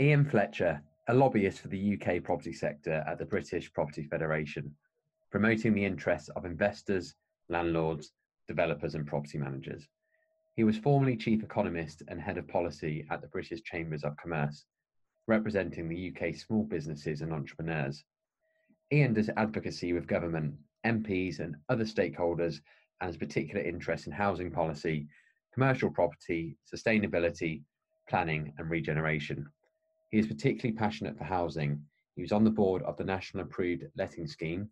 Ian Fletcher, a lobbyist for the UK property sector at the British Property Federation, promoting the interests of investors, landlords, developers, and property managers. He was formerly chief economist and head of policy at the British Chambers of Commerce, representing the UK small businesses and entrepreneurs. Ian does advocacy with government, MPs, and other stakeholders and has particular interest in housing policy, commercial property, sustainability, planning, and regeneration. He is particularly passionate for housing. He was on the board of the National Approved Letting Scheme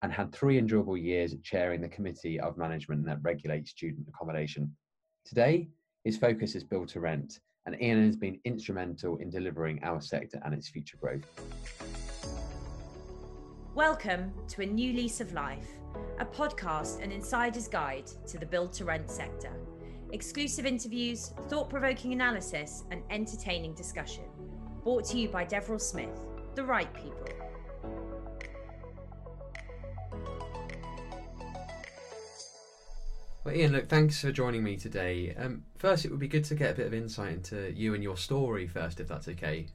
and had three enjoyable years chairing the Committee of Management that regulates student accommodation. Today, his focus is build to rent, and Ian has been instrumental in delivering our sector and its future growth. Welcome to A New Lease of Life, a podcast and insider's guide to the build to rent sector. Exclusive interviews, thought provoking analysis, and entertaining discussion. Brought to you by Deverell Smith, the right people. Well, Ian, look, thanks for joining me today. Um, first, it would be good to get a bit of insight into you and your story first, if that's okay.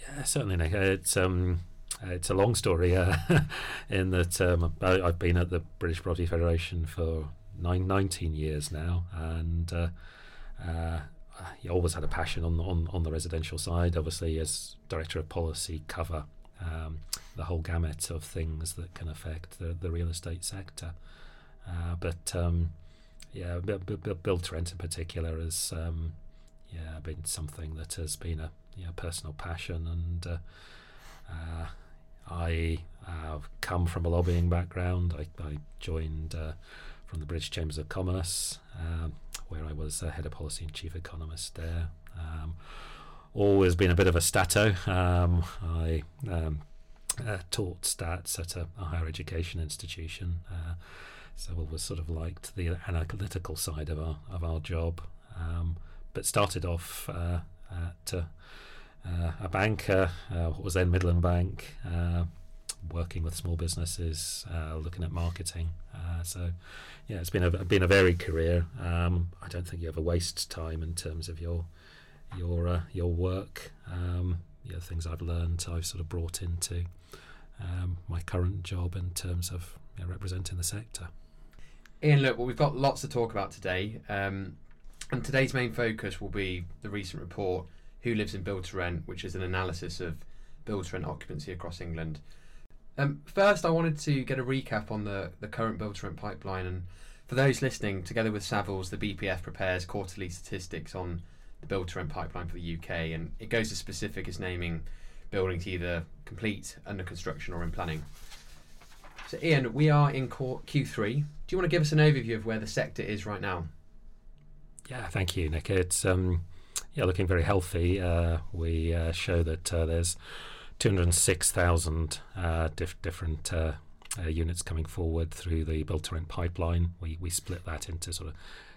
Yeah, certainly, Nick. It's um, it's a long story uh, in that um, I, have been at the British Property Federation for nine, 19 years now, and uh, uh, he always had a passion on, on on the residential side. Obviously, as director of policy, cover um, the whole gamut of things that can affect the, the real estate sector. Uh, but um, yeah, to rent in particular has um, yeah been something that has been a you know, personal passion, and uh, uh, I have come from a lobbying background. I, I joined uh, from the British Chambers of Commerce, um, where I was head of policy and chief economist there. Um, always been a bit of a stato. Um, I um, uh, taught stats at a, a, higher education institution. Uh, so always sort of liked the analytical side of our of our job, um, but started off uh, at uh, uh, a banker, uh, what was then Midland Bank, uh, working with small businesses, uh, looking at marketing. so, yeah, it's been a been a varied career. Um, I don't think you ever waste time in terms of your your your work. Um, you things I've learned, I've sort of brought into um, my current job in terms of you know, representing the sector. Ian, look, well, we've got lots to talk about today. Um, and today's main focus will be the recent report, Who Lives in Build to Rent, which is an analysis of build to rent occupancy across England. Um, first, I wanted to get a recap on the, the current build to rent pipeline. And for those listening, together with Savills, the BPF prepares quarterly statistics on the build to rent pipeline for the UK. And it goes as specific as naming buildings either complete, under construction, or in planning. So, Ian, we are in Q3. Do you want to give us an overview of where the sector is right now? Yeah, thank you, Nick. It's um, yeah, looking very healthy. Uh, we uh, show that uh, there's 206,000 uh, diff- different uh, uh, units coming forward through the build to rent pipeline. We we split that into sort of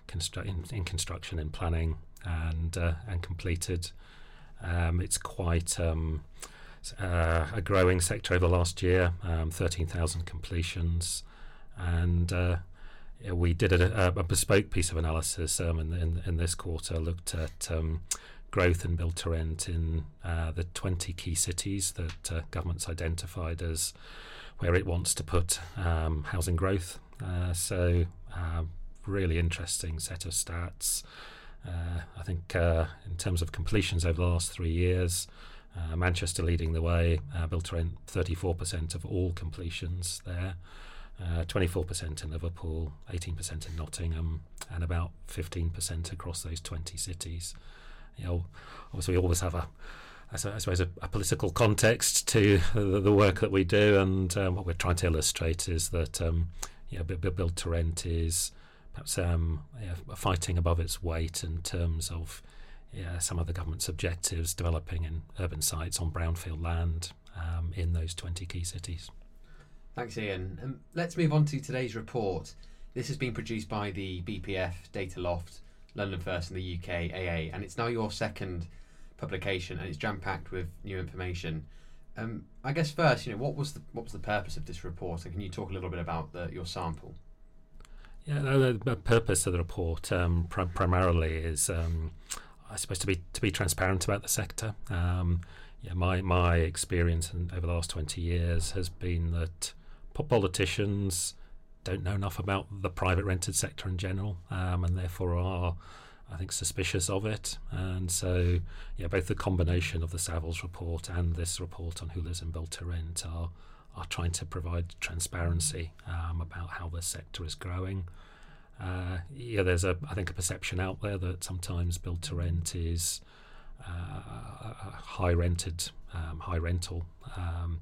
constru- in, in construction and planning and and completed. Um, it's quite um, uh, a growing sector over the last year, um, 13,000 completions. And uh, we did a, a, bespoke piece of analysis um, in, in, in, this quarter, looked at um, growth in build to rent in uh, the 20 key cities that uh, government's identified as where it wants to put um, housing growth. Uh, so, uh, really interesting set of stats. I think in terms of completions over the last three years, uh, Manchester leading the way, uh, built to rent 34% of all completions there, uh, 24% in Liverpool, 18% in Nottingham, and about 15% across those 20 cities. You know, obviously, we always have a I suppose a, a political context to the, the, work that we do, and um, what we're trying to illustrate is that um, you know, build to rent is perhaps um, fighting above its weight in terms of some of the government's objectives developing in urban sites on brownfield land um, in those 20 key cities. Thanks, Ian. Um, let's move on to today's report. This has been produced by the BPF, Dataloft, London First, and the UK AA, and it's now your second publication, and it's jam packed with new information. Um, I guess first, you know, what was the what was the purpose of this report, and can you talk a little bit about the, your sample? Yeah, the, purpose of the report um, pr- primarily is um, I suppose to be to be transparent about the sector. Um, yeah, my my experience in, over the last twenty years has been that politicians don't know enough about the private rented sector in general, um, and therefore are, I think, suspicious of it. And so, yeah, both the combination of the Savills report and this report on who lives in build to rent are are trying to provide transparency um, about how the sector is growing. Uh, yeah, there's a I think a perception out there that sometimes build to rent is uh, high rented, um, high rental um,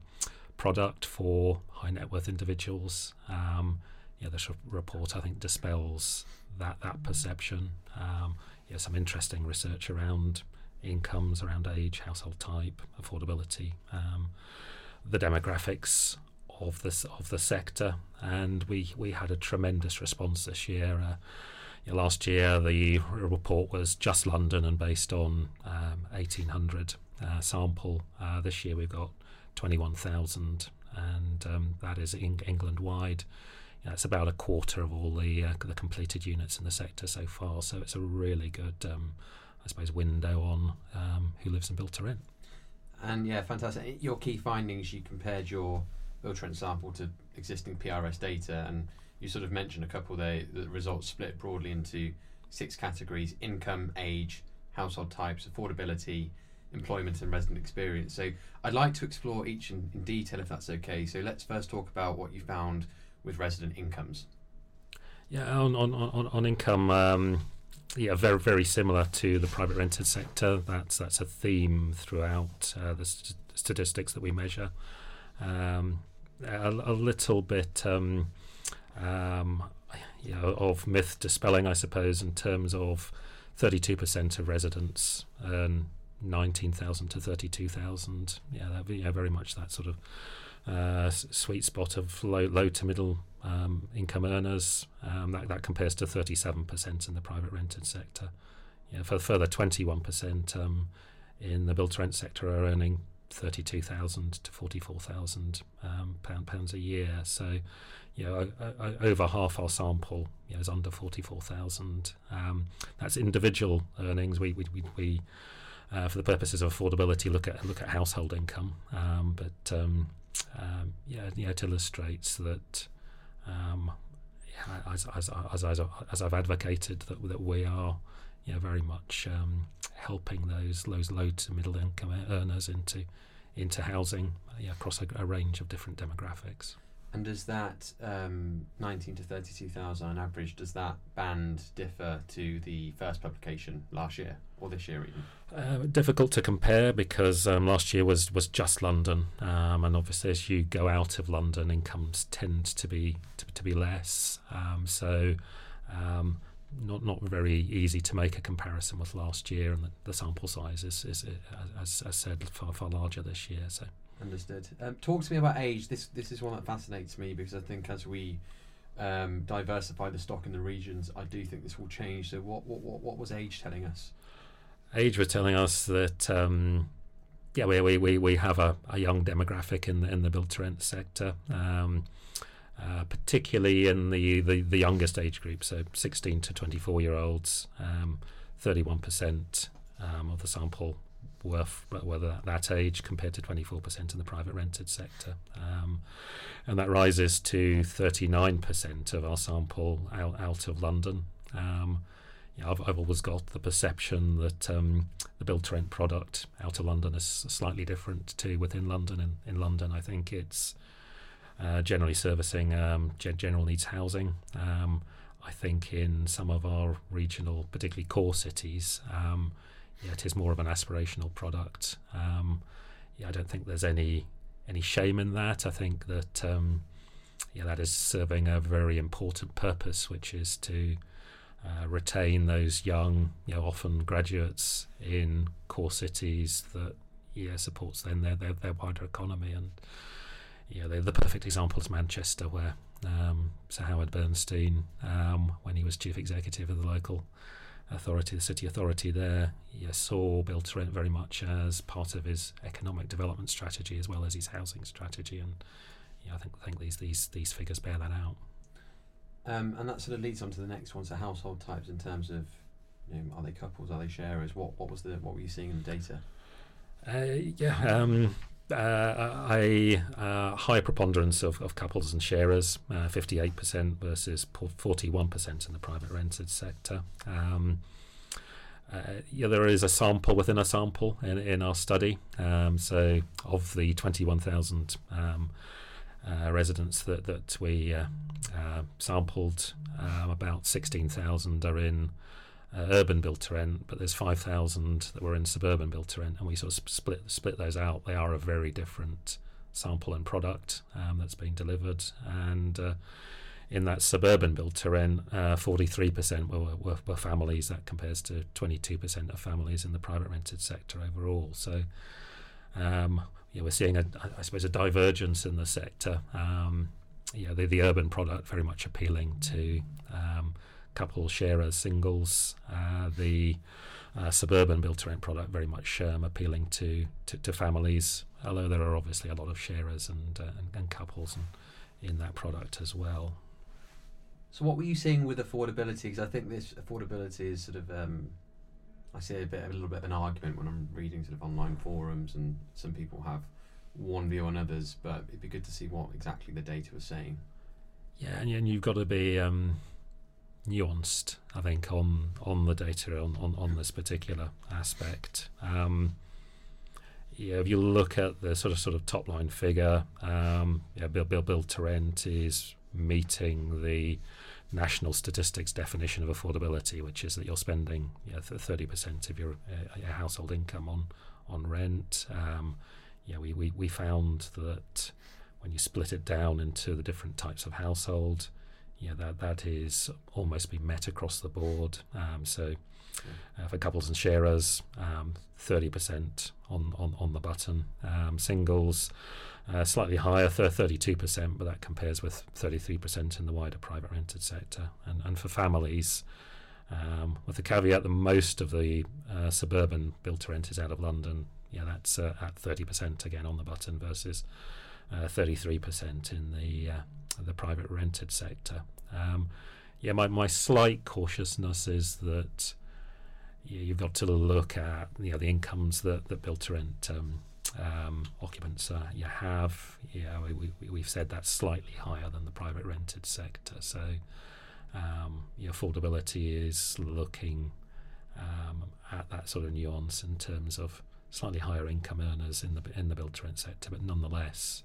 product for high net worth individuals. Um, yeah, this report I think dispels that that perception. Um, yeah, some interesting research around incomes, around age, household type, affordability, um, the demographics of this of the sector, and we we had a tremendous response this year. Uh, last year the report was just London and based on um, 1800 uh, sample. Uh, this year we've got 21,000, and um, that is England wide. It's about a quarter of all the uh, the completed units in the sector so far. So it's a really good, um, I suppose, window on um, who lives in built to rent. And yeah, fantastic. Your key findings, you compared your built rent sample to existing PRS data, and you sort of mentioned a couple there. The results split broadly into six categories: income, age, household types, affordability, employment, and resident experience. So I'd like to explore each in, in detail, if that's okay. So let's first talk about what you found with resident incomes. Yeah, on on on, on income. Um, yeah, very very similar to the private rented sector. That's that's a theme throughout uh, the st- statistics that we measure. Um, a, a, little bit, um, um, you know, of myth dispelling, I suppose, in terms of 32% of residents earn 19,000 to 32,000. Yeah, that, yeah, very much that sort of uh, sweet spot of low, low to middle um, income earners. Um, that, that compares to 37% in the private rented sector. Yeah, for further 21% um, in the built rent sector are earning 32,000 to 44,000 um, pound, pounds a year. So, you know, over half our sample you know, is under 44,000. Um, that's individual earnings. We, we, we, we uh, for the purposes of affordability, look at look at household income. Um, but um, um, yeah, yeah, it illustrates that um, as, as, as, as I've advocated that that we are yeah, very much um, helping those those low to middle income earners into into housing yeah, across a, a range of different demographics. And does that um, 19 to 32,000 on average, does that band differ to the first publication last year or this year even? Uh, difficult to compare because um, last year was, was just London, um, and obviously as you go out of London, incomes tend to be to, to be less. Um, so um, not not very easy to make a comparison with last year, and the, the sample size is, is, is as, as said far far larger this year. So. Understood. Um, talk to me about age. This this is one that fascinates me because I think as we um, diversify the stock in the regions, I do think this will change. So what what what, what was age telling us? Age was telling us that um, yeah we, we, we, we have a, a young demographic in the, in the build to rent sector. Um, uh, particularly in the, the, the youngest age group, so 16 to 24 year olds, um, 31% um, of the sample worth whether that, age compared to 24% in the private rented sector. Um, and that rises to 39% of our sample out, out of London. Um, yeah, I've, I've, always got the perception that um, the build to rent product out of London is slightly different to within London. In, in London, I think it's uh, generally servicing um, general needs housing. Um, I think in some of our regional, particularly core cities, um, yeah, it is more of an aspirational product. Um, yeah, I don't think there's any any shame in that. I think that um, yeah, that is serving a very important purpose, which is to uh, retain those young, you know, often graduates in core cities that yeah supports then their their, their wider economy and yeah, the, the perfect example is Manchester, where um, Sir Howard Bernstein, um, when he was chief executive of the local authority, the city authority there, yeah, saw build to rent very much as part of his economic development strategy as well as his housing strategy, and yeah, I think I think these these these figures bear that out. Um, and that sort of leads on to the next one, so household types in terms of you know, are they couples? Are they sharers? What what was the what were you seeing in the data? Uh, yeah, um, uh, a uh, high preponderance of, of couples and sharers, uh, 58% versus 41% in the private rented sector. Um, uh, yeah, there is a sample within a sample in, in our study. Um, so, of the 21,000 um, uh, residents that, that we uh, sampled, um, about 16,000 are in uh, urban build to rent, but there's 5,000 that were in suburban build to rent, and we sort of split split those out. They are a very different sample and product um, that's being delivered, and uh, in that suburban build to rent, uh, 43% were, were, were, families. That compares to 22% of families in the private rented sector overall. So, um, yeah, we're seeing a, I suppose, a divergence in the sector. Um, yeah, the, the urban product very much appealing to um, couple sharers, singles. Uh, the uh, suburban built to rent product very much um, appealing to, to, to, families, although there are obviously a lot of sharers and, uh, and, and, couples in, in that product as well. So, what were you seeing with affordability? Because I think this affordability is sort of, um, I see a bit, a little bit of an argument when I'm reading sort of online forums, and some people have one view on others, but it'd be good to see what exactly the data was saying. Yeah, and, and you've got to be. Um, nuanced, I think, on on the data on, on, on this particular aspect. Um, yeah, if you look at the sort of sort of top line figure, um, yeah, build build to rent is meeting the national statistics definition of affordability, which is that you're spending thirty yeah, percent of your, uh, your household income on on rent. Um, yeah, we, we, we found that when you split it down into the different types of household, yeah, that that is almost been met across the board. Um, so uh, for couples and sharers, um, thirty percent on, on on the button. Um, singles, uh, slightly higher, thirty-two percent, but that compares with thirty-three percent in the wider private rented sector. And and for families. Um, with the caveat that most of the uh, suburban built to rent is out of London, yeah, that's uh, at 30% again on the button versus 33% uh, in the uh, the private rented sector. Um, yeah, my, my slight cautiousness is that you've got to look at you know the incomes that, that built to rent um, um, occupants uh, you have. Yeah, we, we, we've said that's slightly higher than the private rented sector. So um, yeah, affordability is looking um, at that sort of nuance in terms of slightly higher income earners in the in the built to rent sector, but nonetheless,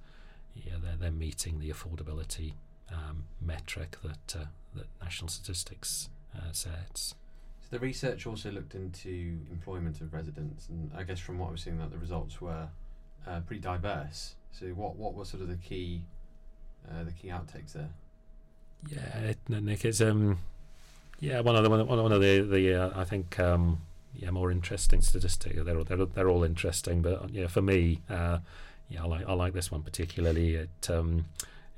yeah, they're, they're meeting the affordability um, metric that uh, that national statistics uh, sets. So the research also looked into employment of residents, and I guess from what I was seeing, that the results were uh, pretty diverse. So what what were sort of the key uh, the key outtakes there? Yeah, Nick, it's um, yeah, one of the one, one of the the uh, I think um, yeah more interesting statistics. They're they're they're all interesting, but yeah, for me, uh, yeah, I like I like this one particularly. It um,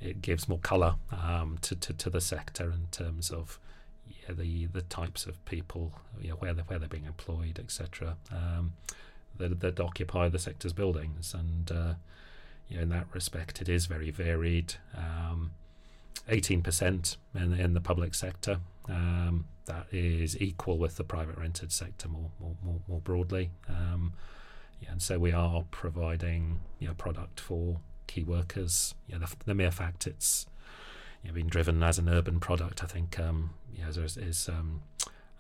it gives more colour um, to, to, to the sector in terms of yeah, the the types of people, you know, where they're, where they're being employed, etc. Um, that, that occupy the sector's buildings, and uh, you know, in that respect, it is very varied. Um, 18% in, in the public sector. Um, that is equal with the private rented sector more more, more, more broadly. Yeah, and so we are providing you know, product for key workers. The, the mere fact it's you know, being driven as an urban product, I think, um, is, is um,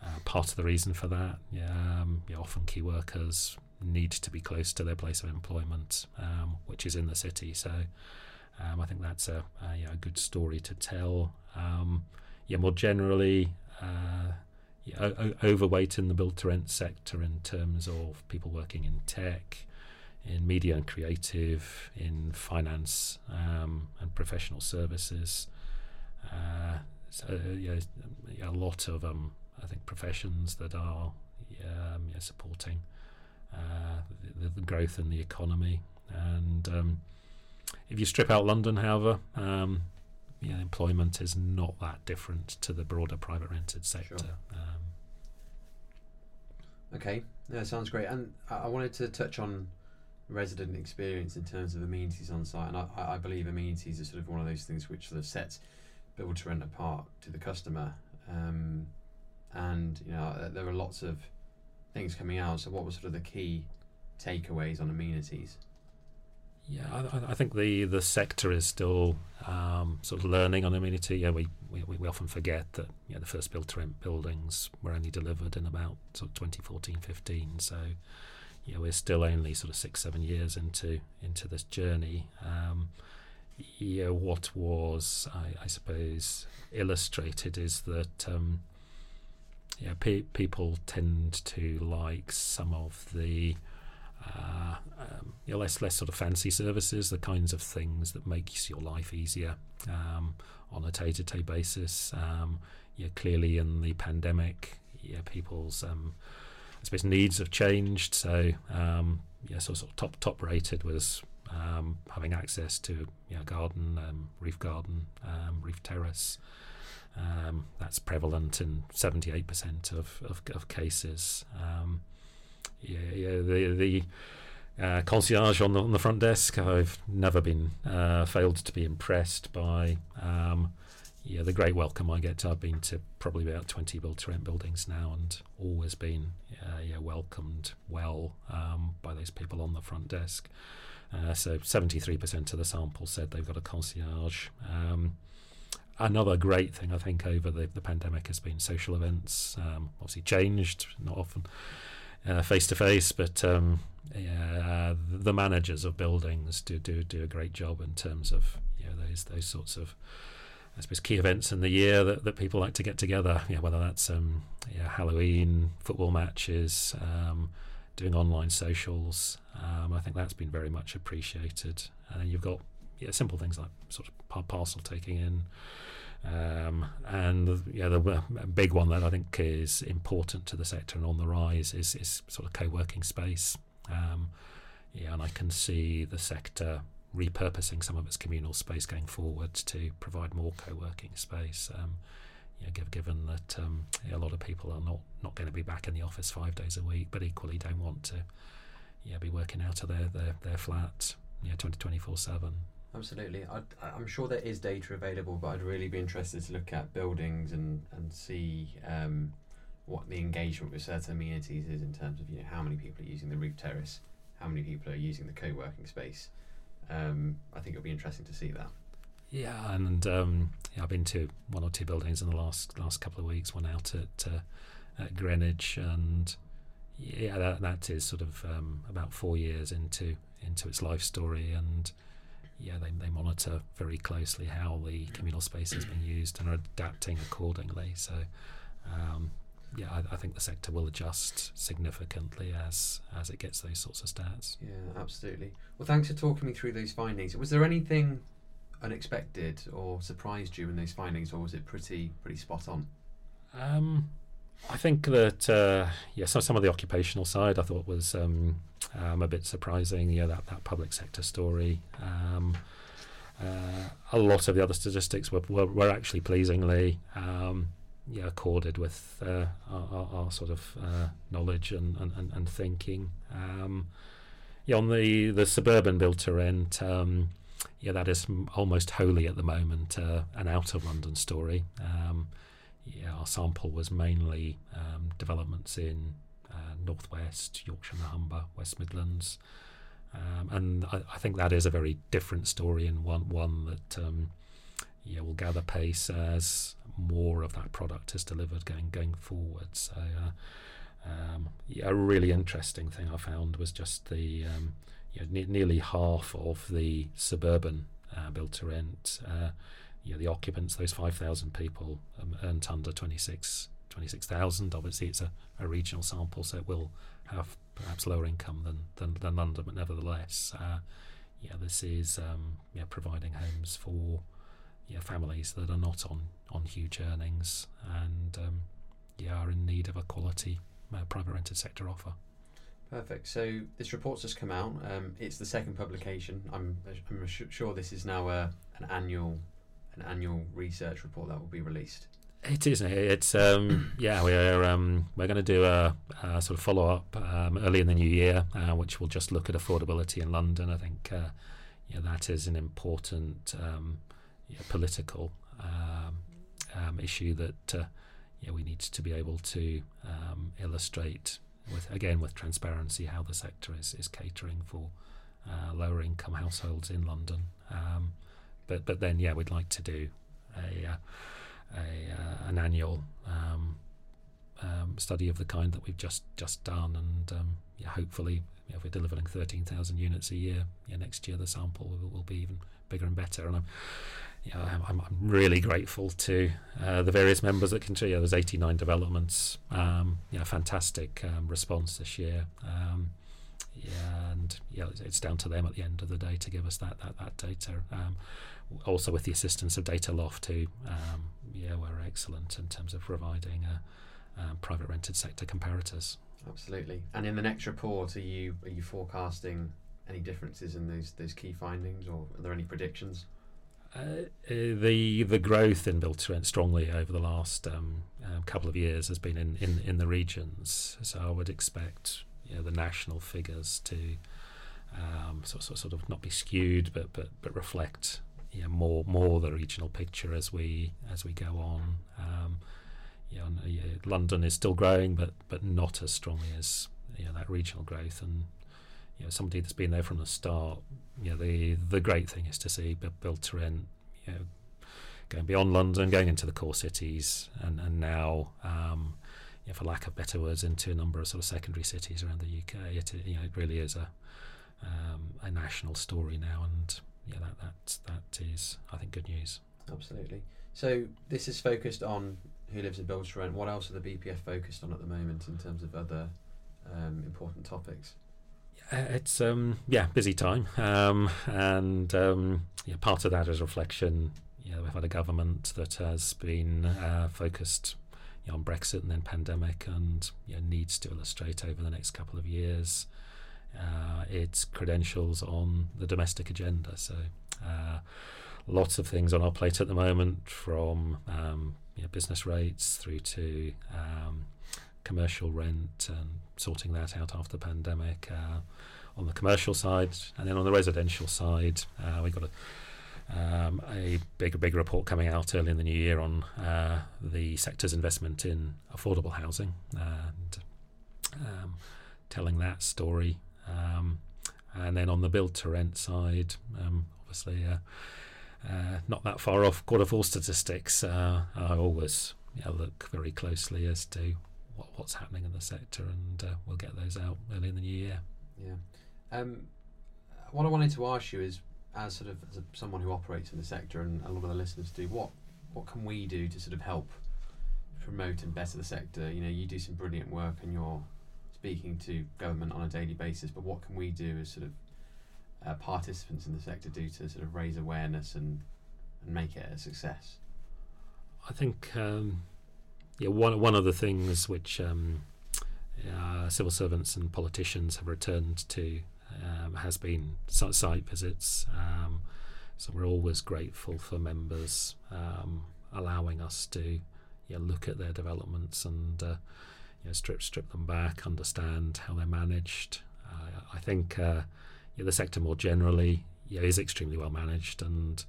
uh, part of the reason for that. Yeah, um, often key workers need to be close to their place of employment, um, which is in the city. So um, I think that's a, a, a good story to tell. Um, yeah, more generally, uh, yeah, o- overweight in the build to rent sector in terms of people working in tech in media and creative, in finance um, and professional services. Uh, so yeah, a lot of um, I think professions that are um, yeah, supporting uh, the, the, growth in the economy. And um, if you strip out London, however, um, yeah, employment is not that different to the broader private rented sector. Sure. Um, okay, that sounds great. And I wanted to touch on resident experience in terms of amenities on site. And I, I believe amenities are sort of one of those things which sort of sets build to rent apart to the customer. Um, and you know there are lots of things coming out. So, what were sort of the key takeaways on amenities? Yeah, I, I, think the, the sector is still um, sort of learning on amenity. Yeah, we, we, we often forget that you know, the first built rent buildings were only delivered in about sort of 2014 15. So, yeah, we're still only sort of six, seven years into into this journey. Um, yeah, what was, I, I, suppose, illustrated is that um, yeah, pe- people tend to like some of the uh, um, you know, less less sort of fancy services, the kinds of things that makes your life easier um, on a day-to-day basis. Um, yeah, clearly in the pandemic, yeah, people's um, I suppose needs have changed. So um, yeah, so sort of top top rated was um, having access to you know, garden, um, roof garden, um, roof terrace. Um, that's prevalent in 78% of, of, of cases. Um, yeah, yeah, the the uh, concierge on the on the front desk. I've never been uh, failed to be impressed by. Um, yeah, the great welcome I get. I've been to probably about twenty build to rent buildings now, and always been uh, yeah welcomed well um, by those people on the front desk. Uh, so seventy three percent of the sample said they've got a concierge. Um, another great thing I think over the, the pandemic has been social events. Um, obviously changed, not often face to face, but um, yeah, the managers of buildings do, do do a great job in terms of you know, those those sorts of I suppose key events in the year that, that people like to get together. Yeah, whether that's um, yeah, Halloween, football matches, um, doing online socials. Um, I think that's been very much appreciated. And then you've got yeah, simple things like sort of parcel taking in. Um, and yeah, the big one that I think is important to the sector and on the rise is, is sort of co-working space. Um, yeah, and I can see the sector repurposing some of its communal space going forward to provide more co-working space. Um, yeah, given that um, a lot of people are not, not going to be back in the office five days a week, but equally don't want to yeah, be working out of their, their, their flat yeah, 24 7. Absolutely. i am sure there is data available, but I'd really be interested to look at buildings and, and see um, what the engagement with certain amenities is in terms of you know how many people are using the roof terrace, how many people are using the co-working space. Um, I think it'll be interesting to see that. Yeah, and um, yeah, I've been to one or two buildings in the last last couple of weeks. One out at, uh, at Greenwich, and yeah, that, that is sort of um, about four years into into its life story, and yeah, they, they monitor very closely how the communal space has been used and are adapting accordingly. So, um, yeah, I, I, think the sector will adjust significantly as as it gets those sorts of stats. Yeah, absolutely. Well, thanks for talking me through those findings. Was there anything unexpected or surprised you in those findings, or was it pretty pretty spot on? Um, I think that uh, yeah, some some of the occupational side I thought was um, um, a bit surprising. Yeah, that that public sector story. Um, uh, a lot of the other statistics were were, were actually pleasingly um, yeah accorded with uh, our, our, our, sort of uh, knowledge and, and, and thinking. Um, yeah, on the the suburban build to rent. Um, yeah, that is almost wholly at the moment uh, an out of London story. Um, yeah, our sample was mainly um, developments in uh, northwest Yorkshire and Humber, West Midlands, um, and I, I, think that is a very different story and one one that um, yeah will gather pace as more of that product is delivered going going forward. So. Uh, um, yeah, a really interesting thing I found was just the um, you know, ne- nearly half of the suburban uh, built to rent uh, know, the occupants, those 5,000 people um, earned under 26 26,000. Obviously, it's a, a regional sample, so it will have perhaps lower income than, than, than London, but nevertheless, uh, yeah, this is um, yeah, providing homes for yeah, families that are not on, on huge earnings and um, yeah, are in need of a quality uh, private rented sector offer. Perfect. So this report's just come out. Um, it's the second publication. I'm, I'm sure this is now a, an annual an annual research report that will be released. It is. It's um, yeah. We're um, we're going to do a, a, sort of follow up um, early in the new year, uh, which will just look at affordability in London. I think uh, yeah, that is an important um, yeah, political um, um, issue that uh, yeah, we need to be able to illustrate with again with transparency how the sector is, is catering for uh, lower income households in London. Um, but but then yeah, we'd like to do a, uh, a uh, an annual um, um, study of the kind that we've just just done, and um, yeah, hopefully you know, if we're delivering thirteen thousand units a year, yeah, next year the sample will, will be even bigger and better. And I'm you know, I'm, I'm really grateful to uh, the various members that contribute. There's 89 developments. Um, you know, fantastic um, response this year. Um, yeah, and yeah, it's down to them at the end of the day to give us that that, that data. Um, also, with the assistance of Dataloft, who um, yeah, we're excellent in terms of providing uh, um, private rented sector comparators. Absolutely. And in the next report, are you are you forecasting any differences in those those key findings, or are there any predictions? Uh, the the growth in build to rent strongly over the last um, um, couple of years has been in, in, in the regions. So I would expect you know, the national figures to um, sort, sort, sort of not be skewed, but but, but reflect you know, more more the regional picture as we as we go on. Um, you know, London is still growing, but but not as strongly as you know, that regional growth. And you know, somebody that's been there from the start you know, the the great thing is to see built to rent, you know, going beyond London, going into the core cities, and and now, um, you know, for lack of better words, into a number of sort of secondary cities around the UK. It you know it really is a um, a national story now, and yeah, that that that is I think good news. Absolutely. So this is focused on who lives in build to rent. What else are the BPF focused on at the moment in terms of other um, important topics? It's um, yeah busy time, um, and um, yeah, part of that is reflection. You know, we've had a government that has been uh, focused you know, on Brexit and then pandemic, and you know, needs to illustrate over the next couple of years uh, its credentials on the domestic agenda. So. Uh, lots of things on our plate at the moment, from um, you know, business rates through to um, commercial rent and sorting that out after the pandemic uh, on the commercial side. And then on the residential side, uh, we got a um, a big, big report coming out early in the new year on uh, the sector's investment in affordable housing and um, telling that story. Um, and then on the build to rent side, um, obviously uh, uh, not that far off quarter four statistics. Uh, I always you know, look very closely as to what, what's happening in the sector, and uh, we'll get those out early in the new year. Yeah. Um, what I wanted to ask you is, as sort of as a, someone who operates in the sector, and a lot of the listeners do, what what can we do to sort of help promote and better the sector? You know, you do some brilliant work, and you're speaking to government on a daily basis. But what can we do as sort of uh, participants in the sector do to sort of raise awareness and and make it a success? I think um, yeah, one one of the things which um, uh, civil servants and politicians have returned to um, has been site visits. Um, so we're always grateful for members um, allowing us to yeah, look at their developments and uh, yeah, strip strip them back, understand how they're managed. Uh, I think uh, yeah, the sector more generally is extremely well managed and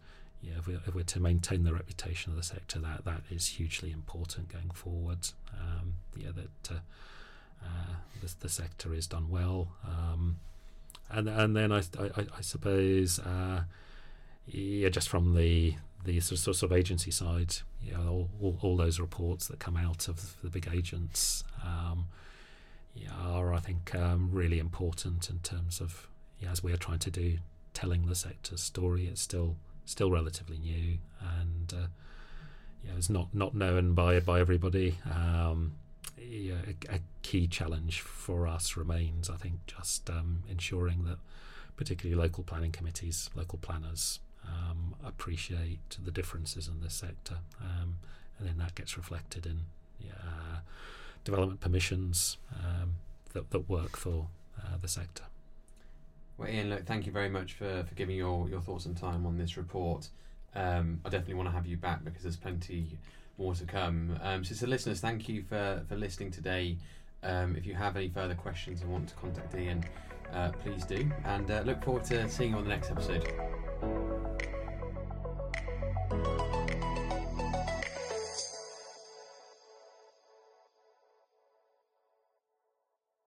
if, we, we're to maintain the reputation of the sector, that that is hugely important going forward. Um, yeah, that uh, uh, the, the sector is done well, um, and and then I I, I suppose uh, yeah, just from the the sort of agency side, you know, all, all, all those reports that come out of the big agents um, yeah, are I think um, really important in terms of yeah, as we are trying to do telling the sector's story. It's still still relatively new and uh, yeah, it's not not known by by everybody. Um, a, a, key challenge for us remains, I think, just um, ensuring that particularly local planning committees, local planners um, appreciate the differences in this sector, um, and then that gets reflected in yeah, development permissions um, that, that work for uh, the sector. Well, Ian, look, thank you very much for, for giving your, your thoughts and time on this report. Um, I definitely want to have you back because there's plenty more to come. Um, so, to listeners, thank you for, for listening today. Um, if you have any further questions and want to contact Ian, uh, please do. And uh, look forward to seeing you on the next episode.